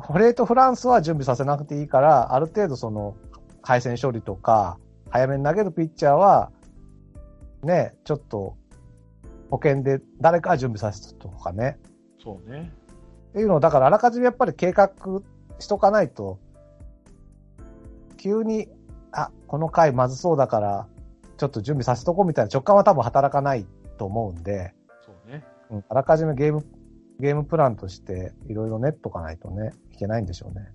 フレートフランスは準備させなくていいから、ある程度その、回線処理とか、早めに投げるピッチャーは、ね、ちょっと、保険で誰かは準備させるとかね。そうね。っていうのを、だからあらかじめやっぱり計画しとかないと、急に、あ、この回まずそうだから、ちょっと準備させとこうみたいな直感は多分働かないと思うんで、そうね。うん、あらかじめゲーム、ゲームプランとしていろいろ練っとかないとね、いけないんでしょうね。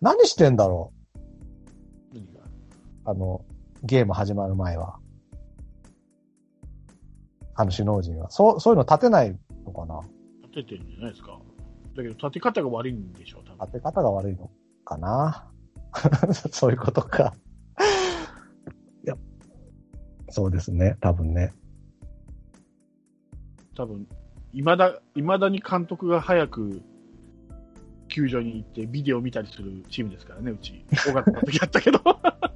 何してんだろ何が？うあの、ゲーム始まる前は。あの首脳陣は。そう、そういうの立てないのかな？立ててるんじゃないですか。だけど、立て方が悪いんでしょう、多分。当て方が悪いのかな？そういうことか。いや、そうですね、多分ね。多分、いまだ、いまだに監督が早く、球場に行ってビデオ見たりするチームですからね、うち。尾形の時やったけど。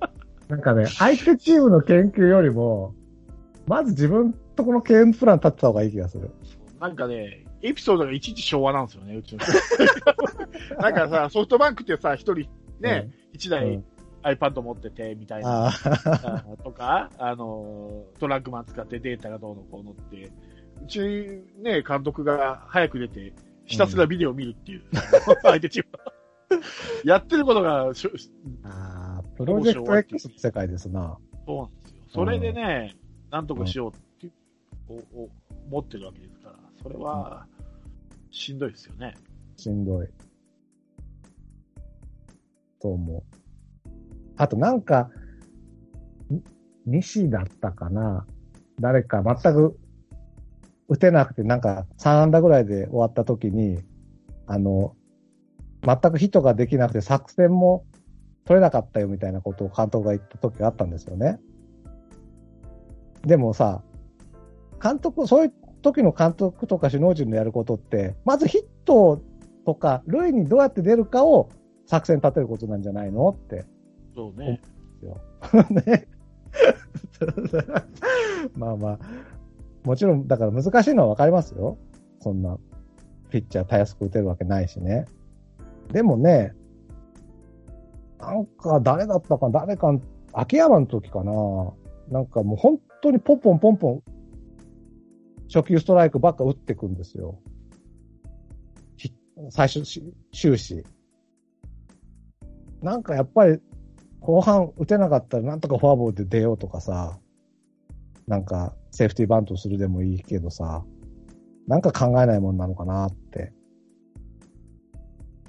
なんかね、相手チームの研究よりも、まず自分とこのゲームプラン立ってた方がいい気がする。なんかね、エピソードがいちいち昭和なんですよね、うちの人。なんかさ、ソフトバンクってさ、一人ね、一、う台ん iPad 持ってて、みたいな。とか、あの、トラックマン使ってデータがどうのこうのって、うちね、監督が早く出て、ひたすらビデオを見るっていう、相手チームは。やってることがしょ、ああプロジェクト X の世界ですな。そうなんですよ。それでね、なんとかしようって、おお思ってるわけですから、それは、しんどいですよね。しんどい。と思う。あとなんか、に西だったかな誰か全く打てなくて、なんか3安打ぐらいで終わった時に、あの、全くヒットができなくて作戦も取れなかったよみたいなことを監督が言った時があったんですよね。でもさ、監督、そういう時の監督とか首脳陣のやることって、まずヒットとか、塁にどうやって出るかを作戦立てることなんじゃないのって。そうね。ね。まあまあ、もちろん、だから難しいのはわかりますよ。そんな、ピッチャーたやすく打てるわけないしね。でもね、なんか誰だったか、誰か、秋山の時かな。なんかもう本当にポンポンポンポン、初球ストライクばっか打ってくんですよ。最初、終始。なんかやっぱり、後半打てなかったらなんとかフォアボールで出ようとかさ、なんかセーフティーバントするでもいいけどさ、なんか考えないもんなのかなって。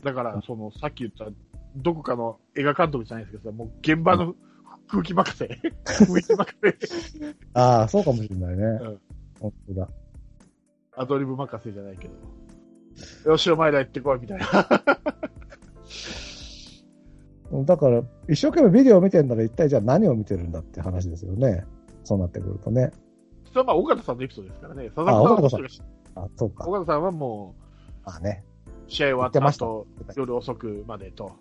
だから、その、さっき言った、どこかの映画監督じゃないですけどさ、もう現場の空気任せ、雰囲気任せ、ああ、そうかもしれないね。うん本当だ。アドリブ任せじゃないけど。よし、お前ら行ってこい、みたいな。だから、一生懸命ビデオを見てんなら一体じゃあ何を見てるんだって話ですよね。そうなってくるとね。それはまあ、尾形さんのエピソードですからね。佐あ々木尾形さんあ、そうか。尾形さんはもあね。う、試合終わった後、夜遅くまでと、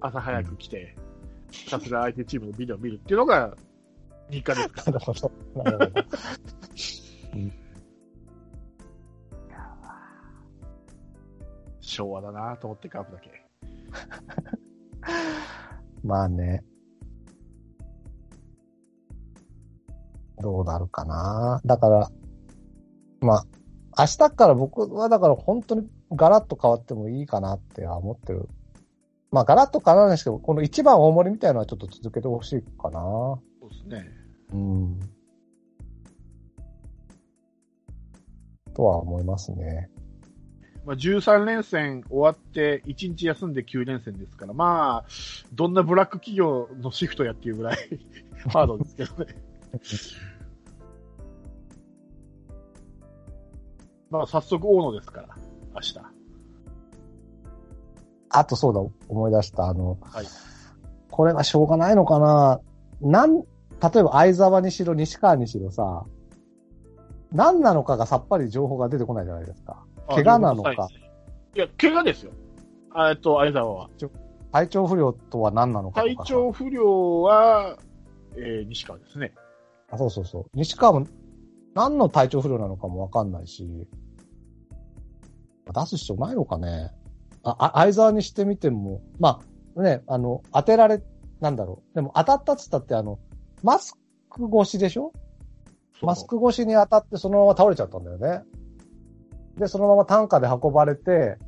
朝早く来て、ひたすら相手チームのビデオを見るっていうのが、日課ですから。なるほど。なるほど。昭和だなと思ってカープだけ。まあね。どうなるかな。だから、まあ、明日から僕はだから本当にガラッと変わってもいいかなっては思ってる。まあガラッと変わらないですけど、この一番大盛りみたいなのはちょっと続けてほしいかな。そうですね。うん。とは思いますね。まあ、13連戦終わって、1日休んで9連戦ですから、まあ、どんなブラック企業のシフトやっていうぐらい ハードですけどね。まあ、早速大野ですから、明日。あとそうだ、思い出した。あの、はいこれはしょうがないのかな。なん、例えば相沢にしろ、西川にしろさ、何なのかがさっぱり情報が出てこないじゃないですか。怪我なのか。いや、怪我ですよ。あえっと、相沢は。体調不良とは何なのか体調不良は、えー、西川ですね。あそうそうそう。西川も何の体調不良なのかもわかんないし、出す必要ないのかね。あ、あ相沢にしてみても、まあ、ね、あの、当てられ、なんだろう。でも当たったっつったって、あの、マスク越しでしょ？マスク越しに当たってそのまま倒れちゃったんだよね。で、そのまま担架で運ばれて、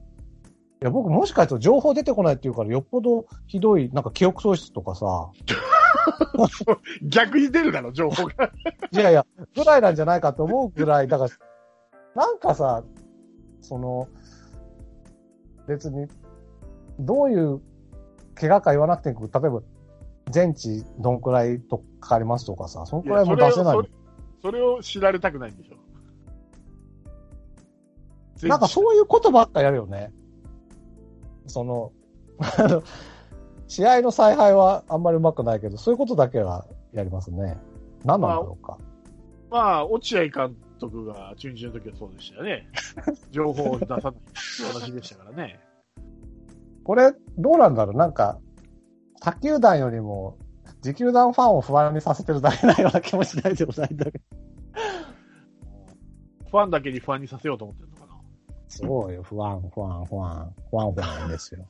いや、僕もしかすると情報出てこないっていうから、よっぽどひどい、なんか記憶喪失とかさ、逆に出るだろ、情報が。いやいや、ぐらいなんじゃないかと思うぐらい、だから、なんかさ、その、別に、どういう怪我か言わなくても、例えば、全治どんくらいとかかりますとかさ、そのくらいも出せないそれを。それを知られたくないんでしょ。なんかそういうことばっかやるよね。その、あの、試合の采配はあんまり上手くないけど、そういうことだけはやりますね。何なんだろうか。まあ、落合監督が中日の時はそうでしたよね。情報を出さない話でしたからね。これ、どうなんだろうなんか、他球団よりも、自球団ファンを不安にさせてるだけなような気もしないでもないんだけど。ファンだけに不安にさせようと思ってるのかな。そうよ、不安、不安、不安、不安、不安ですよ。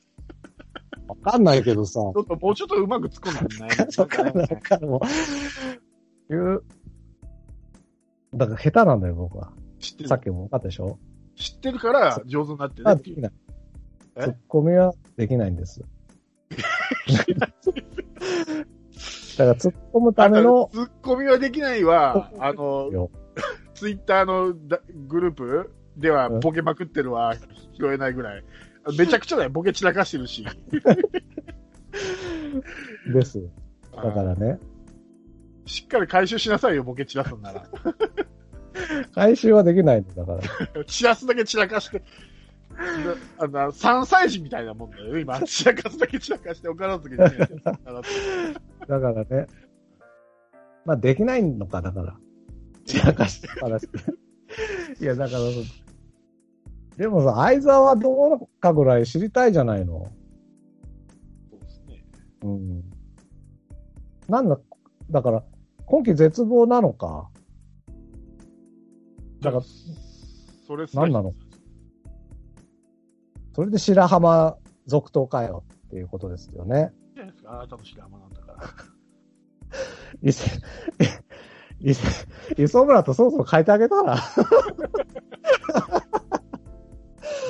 わかんないけどさ。ちょっともうちょっとうまく突っ込んでない わかんない、わかんない。もう、いう、だから下手なんだよ、僕は。知ってるさっきも分かったでしょ？知ってるから上手になってるっていう。あできない。え？ツッコミはできないんです。だから突っ込むための、ツッコミはできないは、あの、よツイッターのだグループではボケまくってるは拾えないぐらい。めちゃくちゃだよ、ボケ散らかしてるし。です。だからね、しっかり回収しなさいよ、ボケ散らすんなら。回収はできないんだから。散らすだけ散らかして。あの、3歳児みたいなもんだよ、今。散らかすだけ散らかして、お金の時に、ね。だからね。まあ、できないのか、だから。散らかして。いや、だから、でもさ、相沢はどうかぐらい知りたいじゃないの？そうですね。うん。なんだ、だから、今季絶望なのか？だから、それ何なの？それで白浜続投かよっていうことですよね。じゃないですか、あなたの白浜なんだから。伊勢、伊勢、磯村とそろそろ変えてあげたら。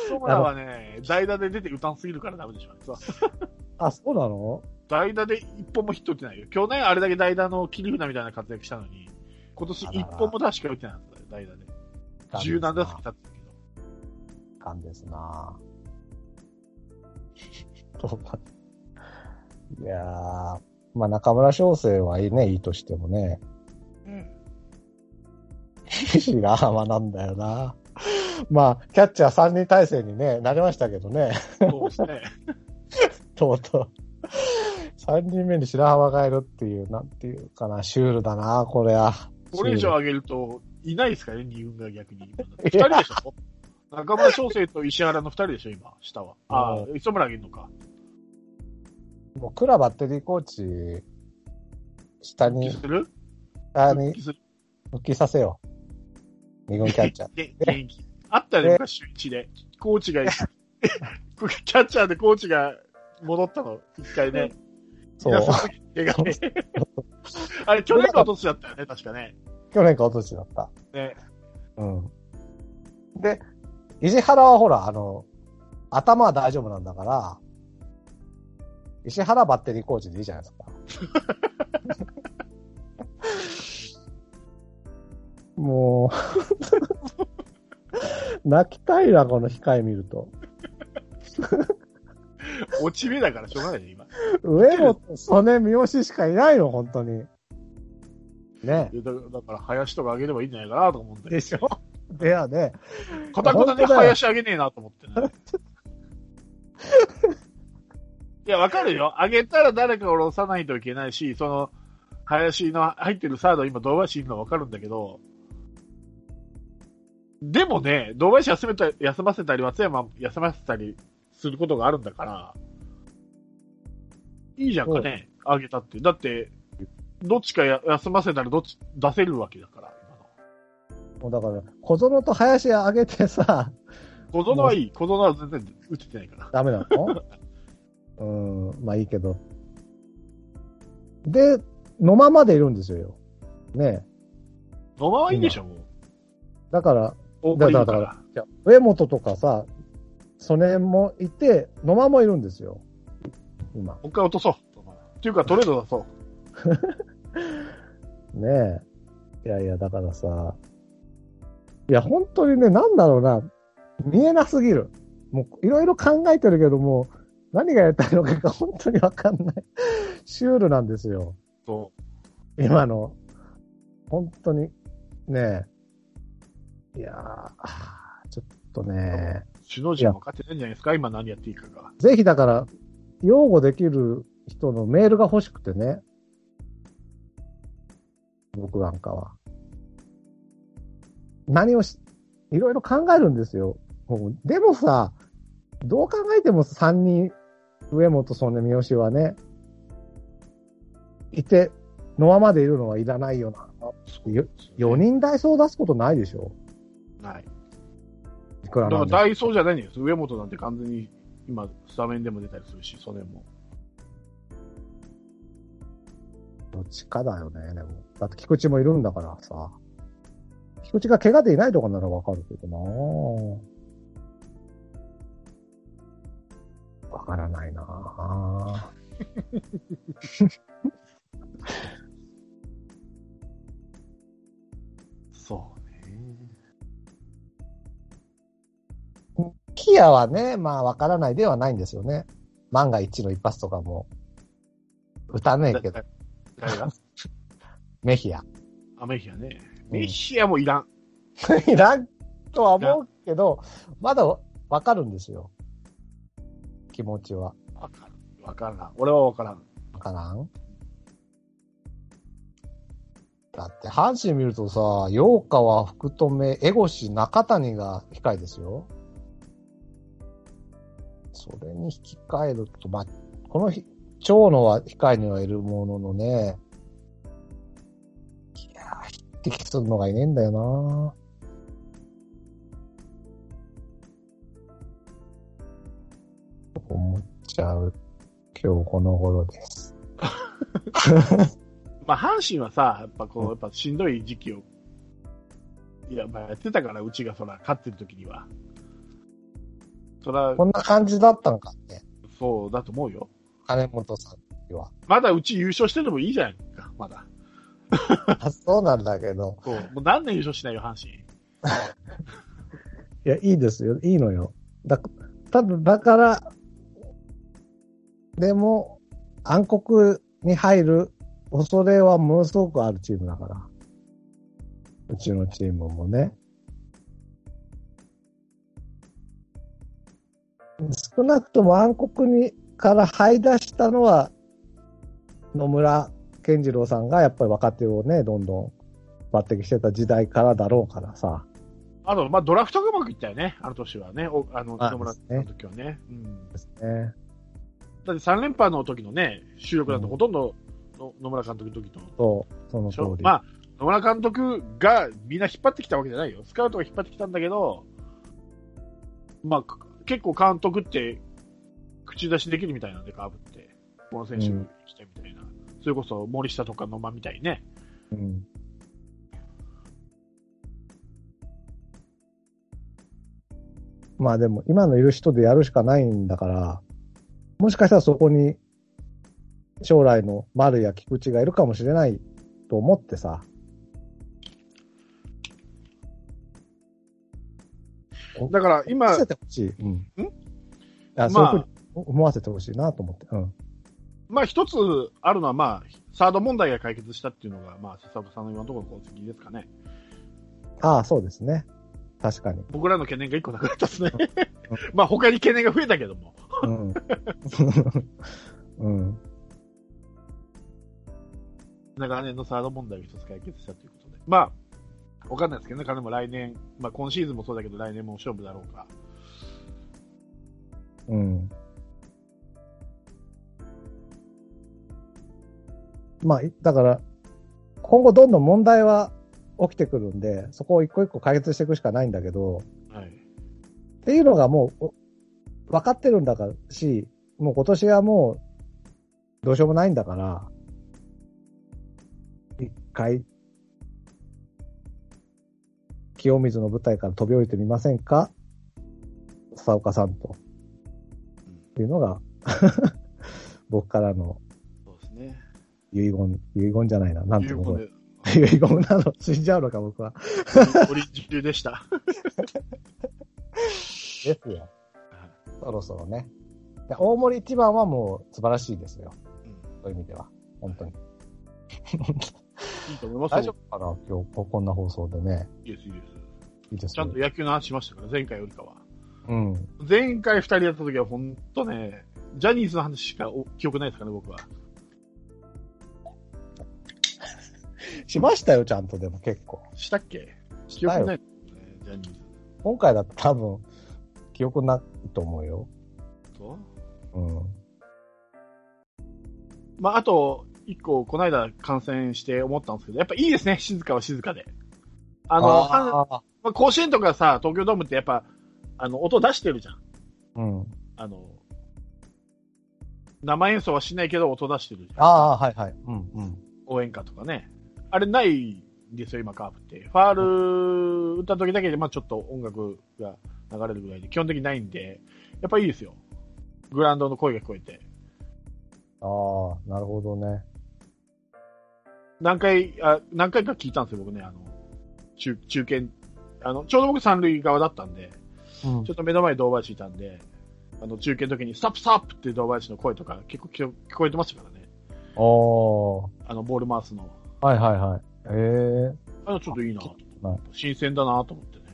磯村はね、代打で出て打たんすぎるからダメでしょ。そうあ、そうなの？代打で一本もヒット打ってないよ。去年あれだけ代打の切り札みたいな活躍したのに、今年一本も確か打ってないんだよ、代打で。十何打席立ってたけど。かんですな そうかいやー、まあ中村翔成はいいね、いいとしてもね。うん。白浜なんだよな。まあ、キャッチャー3人体制にね、なりましたけどね。そうですね。とうとう。3人目に白浜がいるっていう、なんていうかな、シュールだな、これは。これ以上上げると、いないですかね、二軍が逆に。二人でしょ？中村翔成と石原の二人でしょ、今、下は。ああ、磯村あげるのか。もう、クラバッテリーコーチ、下に、する？下に復帰する？復帰させよう。二軍キャッチャー。げ現役。あったね、昔、週一で。コーチが、キャッチャーでコーチが戻ったの、一回ね。そう。ね。あれ、去年か落としだったよね、確かね。去年か一昨年だった。ね。うん。で、石原はほら、あの、頭は大丈夫なんだから、石原バッテリーコーチでいいじゃないですか。もう、泣きたいな、この控え見ると。落ち目だからしょうがないね、今。上野、曽根、三好しかいないの、本当に。ね。だだから、林とか上げればいいんじゃないかなと思うんだ。でしょ？ではね、かたくなに林上げねえなと思ってね。いや、わかるよ。上げたら誰かを下ろさないといけないし、その、林の入ってるサード今、堂林いるのはわかるんだけど、でもね、堂林休めた休ませたり、松山休ませたりすることがあるんだから、いいじゃんかね、上げたって。だって、どっちかや休ませたらどっち出せるわけだから、今の。もうだから、小園と林上げてさ、小園はいい。小園は全然打ててないから。ダメなの？うん、まあいいけど。で、野間までいるんですよ。ね野間はいいでしょ、もう。だから、だからじゃあ上本とかさ、曽根もいて、野間もいるんですよ。今。もう一回落とそう。っていうか、トレード出そう。ねえ。いやいや、だからさ、いや、本当にね、なんだろうな、見えなすぎる。もう、いろいろ考えてるけども、何がやりたいのかが 本当にわかんない。シュールなんですよ。そ今の。本当に、ねえ。いやー、ちょっとね、う。首脳陣も分かってないんじゃないですか？今何やっていいかが。ぜひだから、擁護できる人のメールが欲しくてね。僕なんかは。何をし、いろいろ考えるんですよ。でもさ、どう考えても3人、上本、曽根、三好はね、いて、野間までいるのはいらないよな。よ4人ダイソー出すことないでしょない。いくらだからダイソーじゃないんです。上本なんて完全に今、スタメンでも出たりするし、それも。どっちかだよね、でも。だって菊池もいるんだからさ。菊池が怪我でいないとかならわかるけどなわからないな そうキアはね、まあわからないではないんですよね。万が一の一発とかも、打たねえけど、誰が？メヒア。アメヒアね。うんメヒアもいらん。いらんとは思うけど、まだわかるんですよ。気持ちは。わかる。わからん。俺はわからん。わからん？だって、阪神見るとさ、陽川、福留、江越、中谷が控えですよ。それに引き換えると、まあ、この日、長野は控えにはいるもののね、いやー、匹敵するのがいねえんだよな思っちゃう、今日この頃です。まあ、阪神はさ、やっぱこう、やっぱしんどい時期を、いや、まあやってたから、うちがそら、勝ってる時には。そら、こんな感じだったのかって、そうだと思うよ。金本さんには。まだうち優勝してるのもいいじゃないか、まだ。あそうなんだけど。そう。もう何年優勝しないよ、阪神。いや、いいですよ。いいのよ。だ、ただ、だから、でも、暗黒に入る恐れはものすごくあるチームだから。うちのチームもね。少なくとも暗黒にから這い出したのは、野村健次郎さんがやっぱり若手をね、どんどん抜擢してた時代からだろうからさ。あの、まあ、ドラフトがうまくいったよね、あの年はね。おあの、あ野村の時はね。うん。ですね。だって3連覇の時のね、収録だとほとんどの野村監督の時と。そう、その通り。まあ、野村監督がみんな引っ張ってきたわけじゃないよ。スカウトが引っ張ってきたんだけど、まあ、か結構監督って口出しできるみたいなんで、カーブって。この選手うん来たみたいな。それこそ森下とか野間みたいね。うん。まあでも、今のいる人でやるしかないんだから、もしかしたらそこに、将来の丸や菊池がいるかもしれないと思ってさ。だから今思わせてほしい。うん。ん？あ、そういうふうに思わせてほしいなと思って。うん。まあ一つあるのは、まあ、サード問題が解決したっていうのが、まあ、笹本さんの今のところの功績ですかね。ああ、そうですね。確かに。僕らの懸念が一個なくなったですね。まあ他に懸念が増えたけども。うん。うん。長年のサード問題を一つ解決したということで。まあ、わかんないですけどね、彼も来年、まあ今シーズンもそうだけど来年も勝負だろうか。うん。まあ、いだから、今後どんどん問題は起きてくるんで、そこを一個一個解決していくしかないんだけど、はい。っていうのがもう、お分かってるんだからし、もう今年はもう、どうしようもないんだから、一回、清水の舞台から飛び降りてみませんか？笹岡さんと。っていうのが、僕からのそうですね。遺言、遺言じゃないな。なんてことで、遺言なの？死んじゃうのか、僕は。オリジルでした。ですよ。そろそろね。で大森一番はもう素晴らしいですよ。うんそういう意味では。本当に。いいと思います大丈よ。夫かな？今日、ここんな放送でね。いいです、いいです。いいですちゃんと野球の話しましたから、前回よりかは。うん。前回二人やった時は本当ね、ジャニーズの話しかお記憶ないですからね、僕は。しましたよ、ちゃんとでも結構。したっけ？記憶ないね、ジャニーズ。今回だと多分、記憶ないと思うよ。とうん。まあ、あと、一個、この間観戦して思ったんですけど、やっぱいいですね、静かは静かで。あの、あまあ、甲子園とかさ、東京ドームってやっぱ、あの、音出してるじゃん。ーうん。あの、生演奏はしないけど音出してるじゃん。ああ、はいはい。うんうん。応援歌とかね。あれないんですよ、今カープって。ファール打った時だけで、まあちょっと音楽が流れるぐらいで、基本的にないんで、やっぱいいですよ。グラウンドの声が聞こえて。ああ、なるほどね。何回、あ何回か聞いたんですよ、僕ね、あの、中、中継、あの、ちょうど僕三塁側だったんで、うんちょっと目の前に堂林いたんで、あの、中継の時に、ストップストップって堂林の声とか結構聞こ聞こえてましたからね。おー。あの、ボール回すの。はいはいはい。ええあの、ちょっといいなとはい新鮮だなと思ってね。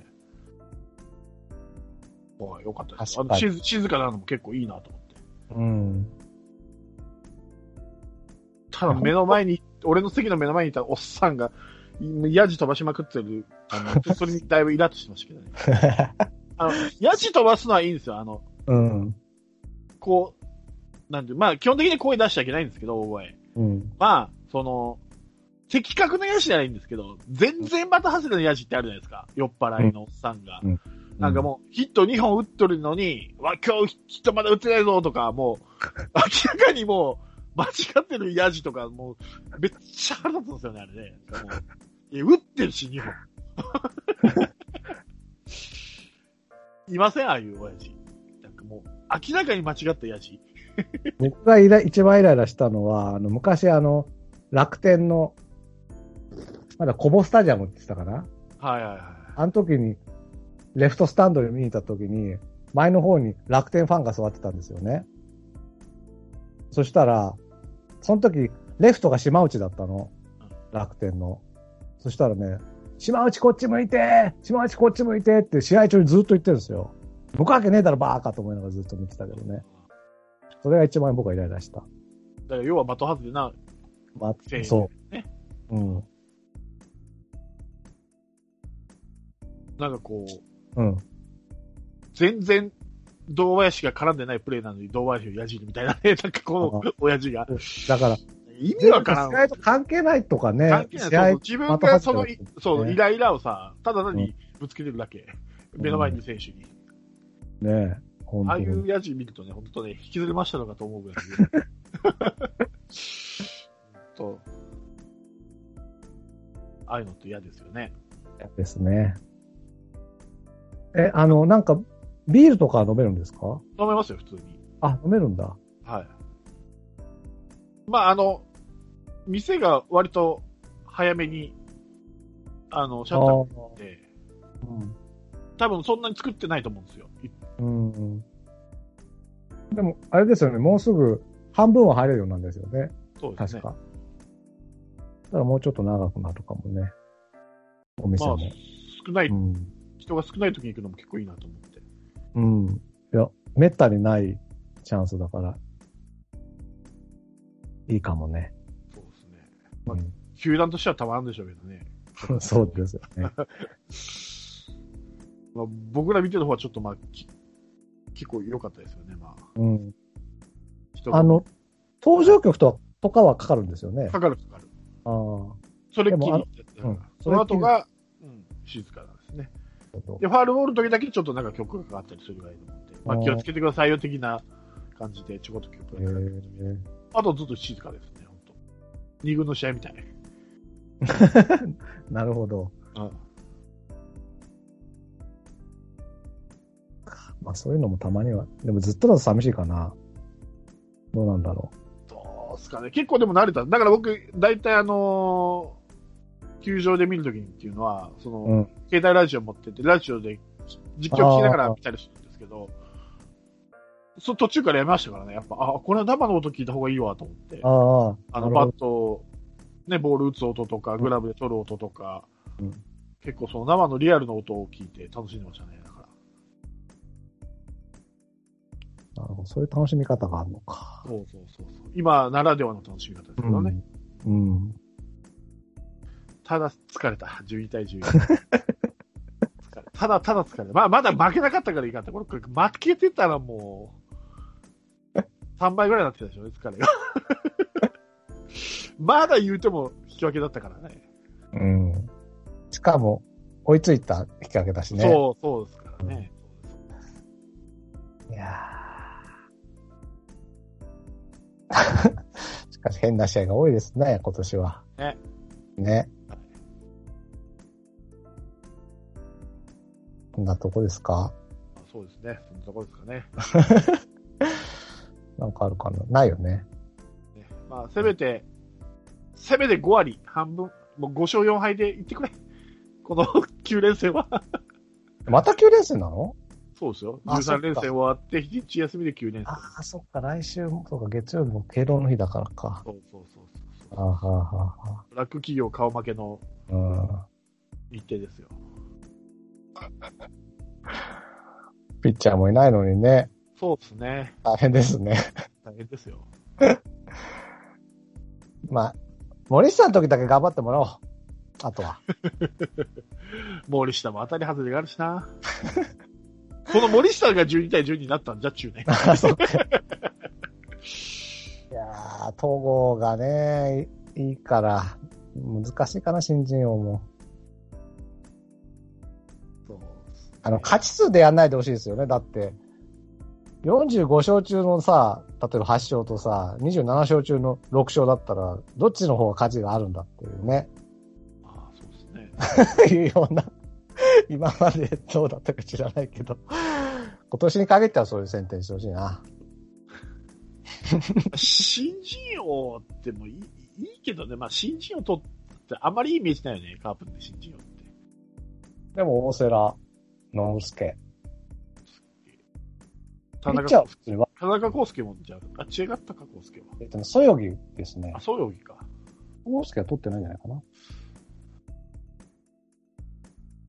おい、よかったです。あの静静かなのも結構いいなと思って。うん。ただ目の前に、俺の席の目の前にいたおっさんが、いヤジ飛ばしまくってる。あの、それにだいぶイラッとしてましたけどね。あの、ヤジ飛ばすのはいいんですよ。あの、うん。こう、なんて、まあ、基本的に声出しちゃいけないんですけど、大声。うん。まあ、その、的確なヤジじゃないんですけど、全然また外れのヤジってあるじゃないですか。酔っ払いのおっさんが。うんなんかもう、ヒット2本打っとるのに、わ、今日ヒットまだ打ってないぞとか、もう、明らかにもう、間違ってるヤジとか、もう、めっちゃ腹立つんですよね、あれね。もういや打ってるし、2本。いませんああいう親父。なんかもう、明らかに間違ったヤジ。僕がイラ一番イライラしたのは、あの、昔あの、楽天の、まだコボスタジアムって言ってたかな？はいはいはい。あの時に、レフトスタンドに見に行った時に、前の方に楽天ファンが座ってたんですよね。そしたら、その時、レフトが島内だったの。楽天の。そしたらね、島内こっち向いて島内こっち向いてって試合中にずっと言ってるんですよ。向くわけねえだろバーカと思いながらずっと見てたけどね。それが一番僕はイライラした。だから要は的外れな、まそね。う。うん。なんかこう、うん。全然、堂林が絡んでないプレーなのに堂林をやじるみたいなね、なんかこの親父が。だから、意味わからん。試合と関係ないとかね。関係ない。自分がその、いそう、ねイライラをさ、ただ単にぶつけてるだけ。目の前に選手に。ねえ、本ああい。うやじ見るとね、本当ね、引きずれましたのかと思うぐらい。と、ああいうのって嫌ですよね。ですね。え、あの、なんか、ビールとか飲めるんですか？飲めますよ、普通に。あ、飲めるんだ。はい。まあ、あの、店が割と早めに、あの、シャッターあーで、うん多分そんなに作ってないと思うんですよ。いうんうん。でも、あれですよね、もうすぐ半分は入れるようなんですよね。そうですね。確か。だからもうちょっと長くなるかもね。お店まあも。、少ない、うん。人が少ない時に行くのも結構いいなと思って。うん。いや、めったにないチャンスだから、いいかもね。そうですね。まあうん球団としてはたまらんでしょうけどね。そうですよね。まあ、僕ら見てる方はちょっとまあ、き結構良かったですよね。まあ、うん。あの、登場曲とはとかはかかるんですよね。かかるかかる。ああ。それっきりうんその後が、うん、静かなんですね。で、ファールボールの時だけちょっとなんか曲がかかったりするぐらいと思って、まあ、気をつけてくださいよ的な感じでちょこっと曲がへかかる。ーあとずっと静かですね、本当。二軍の試合みたい。なるほど。うん。まあそういうのもたまには。でもずっとだと寂しいかな。どうなんだろどうすかね。結構でも慣れた。だから僕、大体あのー球場で見るときにっていうのは、その、う。うん。携帯ラジオ持ってて、ラジオで実況聞きながら見たりするんですけど、そ途中からやめましたからね。やっぱ、あ、これは生の音聞いた方がいいわと思って。ああ、あの、バット、ね、ボール打つ音とか、グラブで取る音とか、うん結構その生のリアルの音を聞いて楽しんでましたね。だから。なるほど。そういう楽しみ方があるのか。そうそうそうそう。今ならではの楽しみ方ですけどね。うん。うん。ただ疲れた。12対12。疲れただただ疲れた。まあ、まだ負けなかったからいいかって。これ、負けてたらもう、3倍ぐらいになってたでしょうね、疲れが。まだ言うても引き分けだったからね。うん。しかも、追いついた引き分けだしね。そう、そうですからね。いやー しかし変な試合が多いですね、今年は。ね。ね。こんなとこですか？そうですね。そんなところですかね。なんかあるかな？ないよね。ねまあ、せめて、せめて5割、半分、もう5勝4敗でいってくれ。この 9連戦は。また9連戦なの？そうですよ。あそっ13か連戦終わって、日日休みで9連戦。ああ、そっか、来週も、そうか、月曜日も敬老の日だからか。そうそうそうあーはーはーはブラック企業顔負けのーうん。日程ですよ。ピッチャーもいないのにね、そうですね。大変ですね。大変ですよ。まあ、森下の時だけ頑張ってもらおう。あとは。森下も当たり外れがあるしな。この森下が12対12になったんじゃっちゅうね。あ、そっか。いやー、統合がね、いいいから、難しいかな、新人王も。そうあの、勝ち数でやんないでほしいですよね。だって、45勝中のさ、例えば8勝とさ、27勝中の6勝だったら、どっちの方が価値があるんだっていうね。ああそうですね。いうような、今までどうだったか知らないけど、今年に限ってはそういう選定にしてほしいな。新人王ってもいいいいけどね、まあ新人王取ってあんまりいいイメージないよね、カープで新人王って。でも、大瀬良、野助。田ピッチャー中は普通は、田中康介もじゃあ、あ、違ったか、康介は。えっとね、そよぎですねあ、。そうよぎか。大助は取ってないんじゃないかな。あ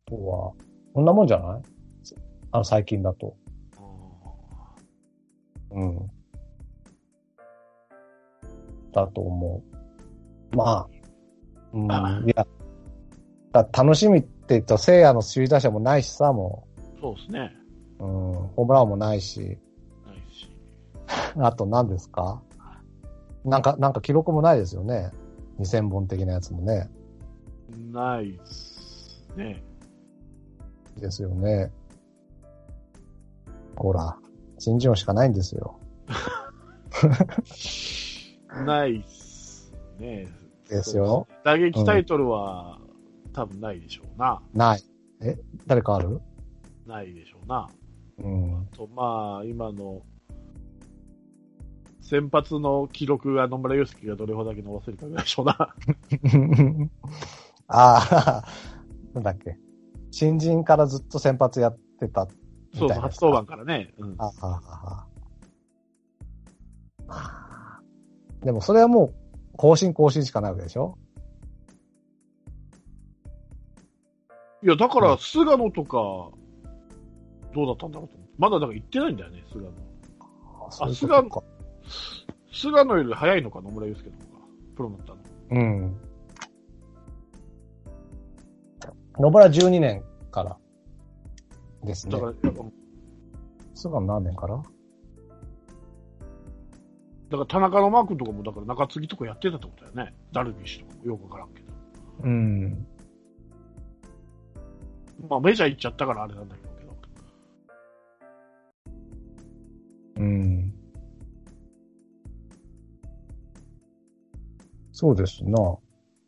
とは、こんなもんじゃない？あの、最近だと。あうん。だと思う。まあ、うん、あいや、だ楽しみって言うと、聖夜の首位打者もないしさ、もーそうですね。う、うん、ホームランもないし、ないし。あと何ですか？なんか、なんか記録もないですよね。2000本的なやつもね。ないっすね。ですよね。ほら、新人王しかないんですよ。ないっすね。ですよ。打撃タイトルは、多分ないでしょうな。ない。え誰かある？ないでしょうな。うん。と、まあ、今の、先発の記録が野村祐介がどれほどだけ伸ばせるかぐらいでしょうな。ああ、なんだっけ。新人からずっと先発やってた。そうそう、初登板からね。うん。あはははは。でもそれはもう、更新更新しかないわけでしょ？いや、だかうら、菅野とか、どうだったんだろうと思って。まだだから行ってないんだよね、菅野。そういうことか菅野より早いのか、野村祐介の方が。プロになったの。うん。野村12年からですねだか。ら、菅野何年から？だから田中のマー君とかも、だから中継ぎとかやってたってことだよね。ダルビッシュとかもよくわからんけど。うん。まあメジャー行っちゃったからあれなんだけど。うん。そうですな。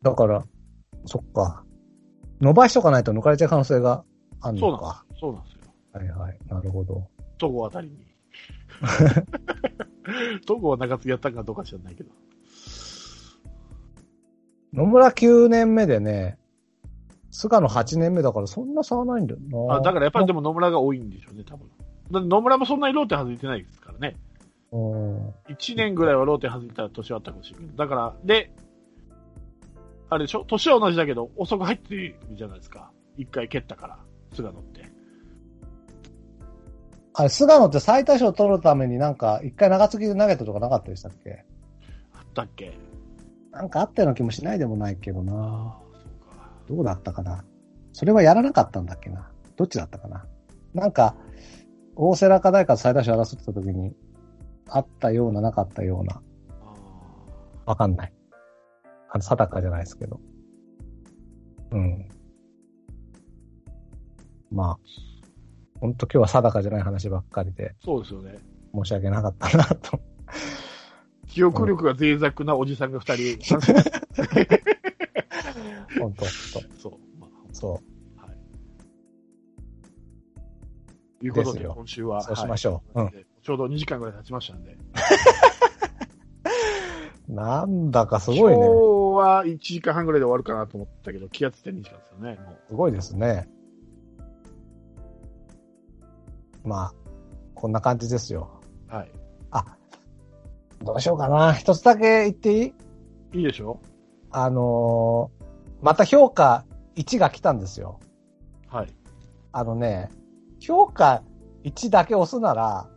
だから、そっか。伸ばしとかないと抜かれちゃう可能性があるそうなんのか。そうなんですよ。はいはい。なるほど。戸郷あたりに。戸郷は中継ぎやったかどうか知らないけど。野村9年目でね、菅野8年目だからそんな差はないんだよな。あだからやっぱりでも野村が多いんでしょうね、多分。だって野村もそんなにローテ外れてないですからね。うん。1年ぐらいはローテ外れた年はあったかもしれない。だから、で、あれでしょ？年は同じだけど、遅く入ってるじゃないですか。一回蹴ったから、菅野って。あれ、菅野って最多勝取るためになんか、一回長継ぎで投げたとかなかったでしたっけ？あったっけ？なんかあったような気もしないでもないけどな。ああ、そうか。どうだったかな？それはやらなかったんだっけな？どっちだったかな？なんか、大瀬良か誰か最多勝争ってた時に、あったような、なかったような。あわかんない。あの、定かじゃないですけど。うん。まあ、ほんと今日は定かじゃない話ばっかりで、ーそうですよね。申し訳なかったなと。記憶力が脆弱なおじさんが二人。ほんと、ほんと。そう。まあ、そはい。ということで、ですよ今週は。う。そうしまょしょう。うん。ちょうど2時間ぐらい経ちましたんで。なんだかすごいね。今日は1時間半ぐらいで終わるかなと思ったけど、気がついて2時間ですよね。すごいですね。まあ、こんな感じですよ。はい。あ、どうしようかな。一つだけ言っていい？いいでしょ？あのーまた評価1が来たんですよ。はい。あのね、評価1だけ押すなら、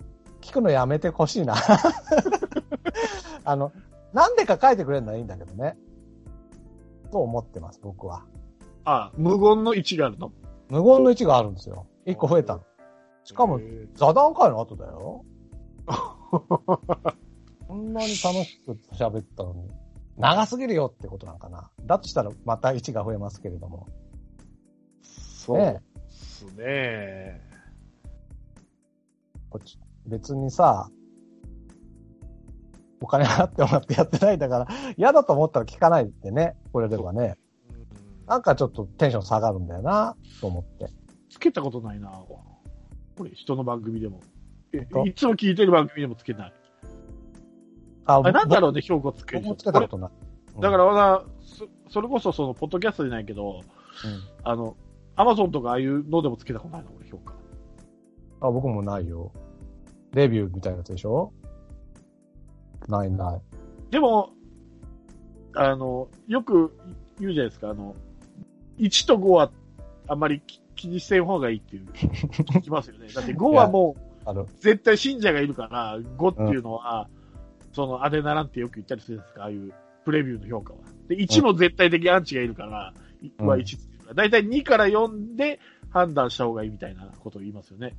聞くのやめてほしいな。あの、なんでか書いてくれるのはいいんだけどね。と思ってます、僕は。あ、無言の1があるの？無言の1があるんですよ。1個増えたの。しかも座談会の後だよ。こんなに楽しく喋ったのに。長すぎるよってことなんかな。だとしたらまた1が増えますけれども。そうねですね。こっち、別にさ、お金払ってもらってやってないんだから、嫌だと思ったら聞かないでね、これではね。うんなんかちょっとテンション下がるんだよな、と思って。つけたことないな。これ、人の番組でも。えいつも聞いてる番組でもつけない。ああれ、なんだろうね、標高つける人僕もつけたことない。だから、なそそれこそ、その、ポッドキャストじゃないけど、うん、あの、アマゾンとかああいうのでもつけたことないの、俺、評価。あ、僕もないよ。レビューみたいなやつでしょ？ないない。でも、あの、よく言うじゃないですか、あの、1と5はあんまり気気にせん方がいいっていう、聞きますよね。だって5はもう、ある。絶対信者がいるから、5っていうのは、その、アデナランってよく言ったりするんですか、ああいうプレビューの評価は。で、1も絶対的アンチがいるから、うんは1っていうか、だいたい2から4で判断した方がいいみたいなことを言いますよね。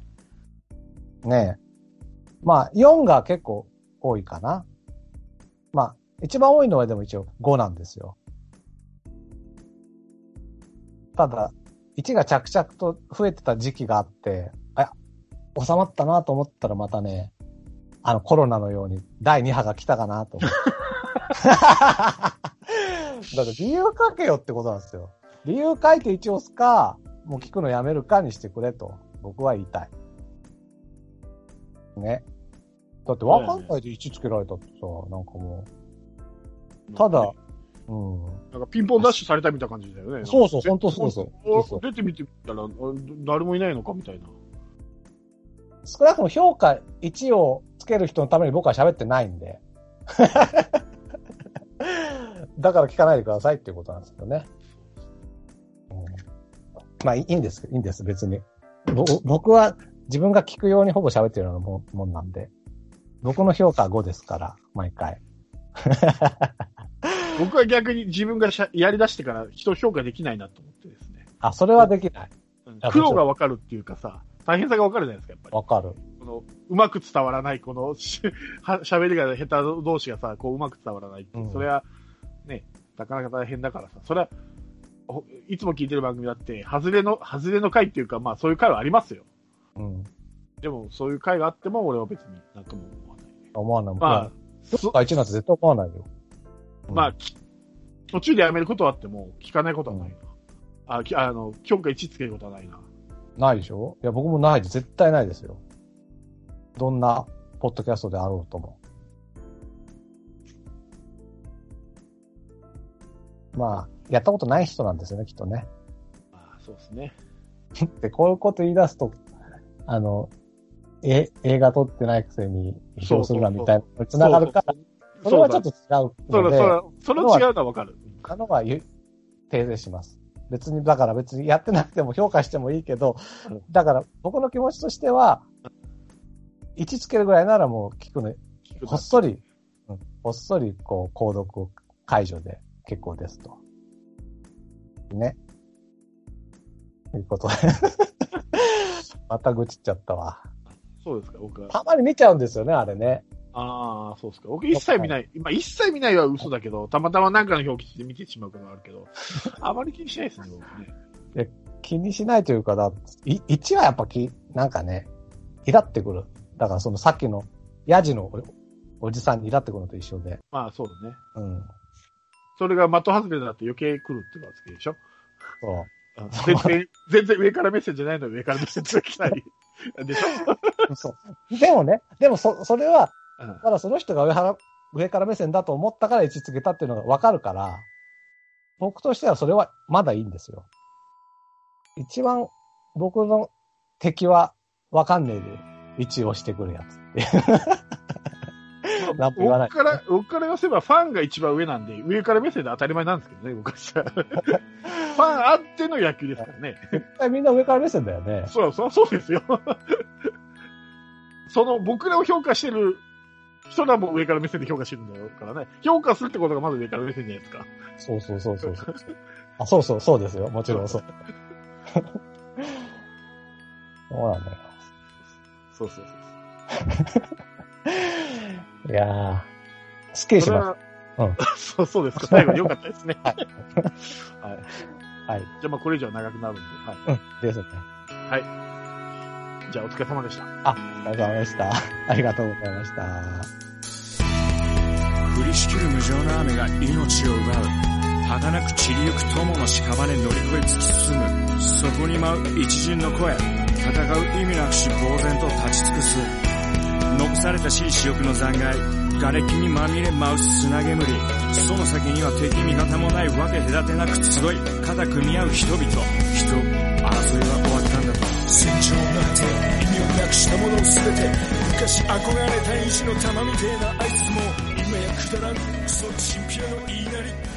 ねえ。まあ、4が結構多いかな。まあ、一番多いのはでも一応5なんですよ。ただ、1が着々と増えてた時期があって、あ、収まったなと思ったらまたね、あのコロナのように第2波が来たかなと思って。だって理由書けよってことなんですよ。理由書いて1押すか、もう聞くのやめるかにしてくれと、僕は言いたい。ね。だってわかんないで1つけられたってさ、なんかもう、ただ、うん。なんかピンポンダッシュされたみたいな感じだよね。そうそう、本当そうそう。そう出てみてみたら、あ誰もいないのかみたいな。少なくとも評価1をつける人のために僕は喋ってないんで。だから聞かないでくださいっていうことなんですけどね。うんまあいいんです、いいんです、別に。ぼ僕は自分が聞くようにほぼ喋ってるようなもんもんなんで。僕の評価は5ですから、毎回。僕は逆に自分がしゃやり出してから人を評価できないなと思ってですね。あ、それはできない。あ苦労がわかるっていうかさ、大変さがわかるじゃないですか、やっぱり。わかる。この、うまく伝わらない、この、喋りが下手同士がさ、こう、うまく伝わらないっていううんそれは、ね、なかなか大変だからさ、それは、ほいつも聞いてる番組だって、外れの、外れの回っていうか、まあそういう回はありますよ。うん。でも、そういう回があっても、俺は別になんとも思わない。思わない。まあ、どっか1なんて絶対思わないよ。うんまあ、き途中でやめることはあっても、聞かないことはないな。あ、きあの、評価1つけることはないな。ないでしょ？いや、僕もないです。絶対ないですよ。どんな、ポッドキャストであろうとも。まあ、やったことない人なんですよね、きっとね。あそうですね。で、こういうこと言い出すと、あの、え、映画撮ってないくせに、批評するなみたいなのに繋がるから、それはちょっと違うそれ、ので、それ、それは違うのはわかる。あのは言う訂正します。別に、だから別にやってなくても評価してもいいけどうん、だから僕の気持ちとしては、位置つけるぐらいならもう聞くの、こっそり、うん、こっそり、こう、購読解除で結構ですと。ね。ということで。また愚痴っちゃったわ。そうですか、僕は。たまに見ちゃうんですよね、あれね。ああ、そうですか。僕一切見ない。まあ一切見ないは嘘だけど、たまたま何かの表記で見てしまうことがあるけど、あまり気にしないですね、僕ね。気にしないというかだ、い1はやっぱき、なんかね、イラってくる。だからそのさっきの、ヤジのおおじさんにイラってくるのと一緒で。まあそうだね。うん。それが的外れだって余計来るっていうのが好きでしょ？そう。あ全然、全然上から目線じゃないのに上から目線って来たり。でしょそう。でもね、でもそ、それは、うんまだその人が上から、上から目線だと思ったから位置つけたっていうのがわかるから、僕としてはそれはまだいいんですよ。一番僕の敵はわかんねえで位置をしてくるやつ って僕から、僕から言わせばファンが一番上なんで、上から目線で当たり前なんですけどね、僕は。ファンあっての野球ですからね。絶対みんな上から目線だよね。そう、そう、そうですよ。その、僕らを評価してる人らも上から目線で評価してるんだからね。評価するってことがまず上から目線じゃないですか。そうそうそうそうそう。あ、そうそう、そうですよ。もちろんそう。そう なんだよ。そうそうそう。いやー、すっきりしまは、う そう、そうですか。最後に良かったですね。はいはい。はいじゃあまあこれ以上は長くなるんで、はい。す。うん、ですね。じゃあお疲れ様でした。あ、お疲れ様でした。ありがとうございました。降りしきる無情な雨が命を奪う儚く散りゆく友の屍乗り越え突き進むそこに舞う一陣の声戦う意味なくし呆然と立ち尽くす残された私利私欲の残骸瓦礫にまみれ舞う砂煙その先には敵味方もないわけ隔てなく集い肩組み合う人々人争いは終わったんだと戦場て意味をなくしたものを全て昔憧れた意地の玉みてえなあいつも今やくだらん。クソチンピラの言いなり。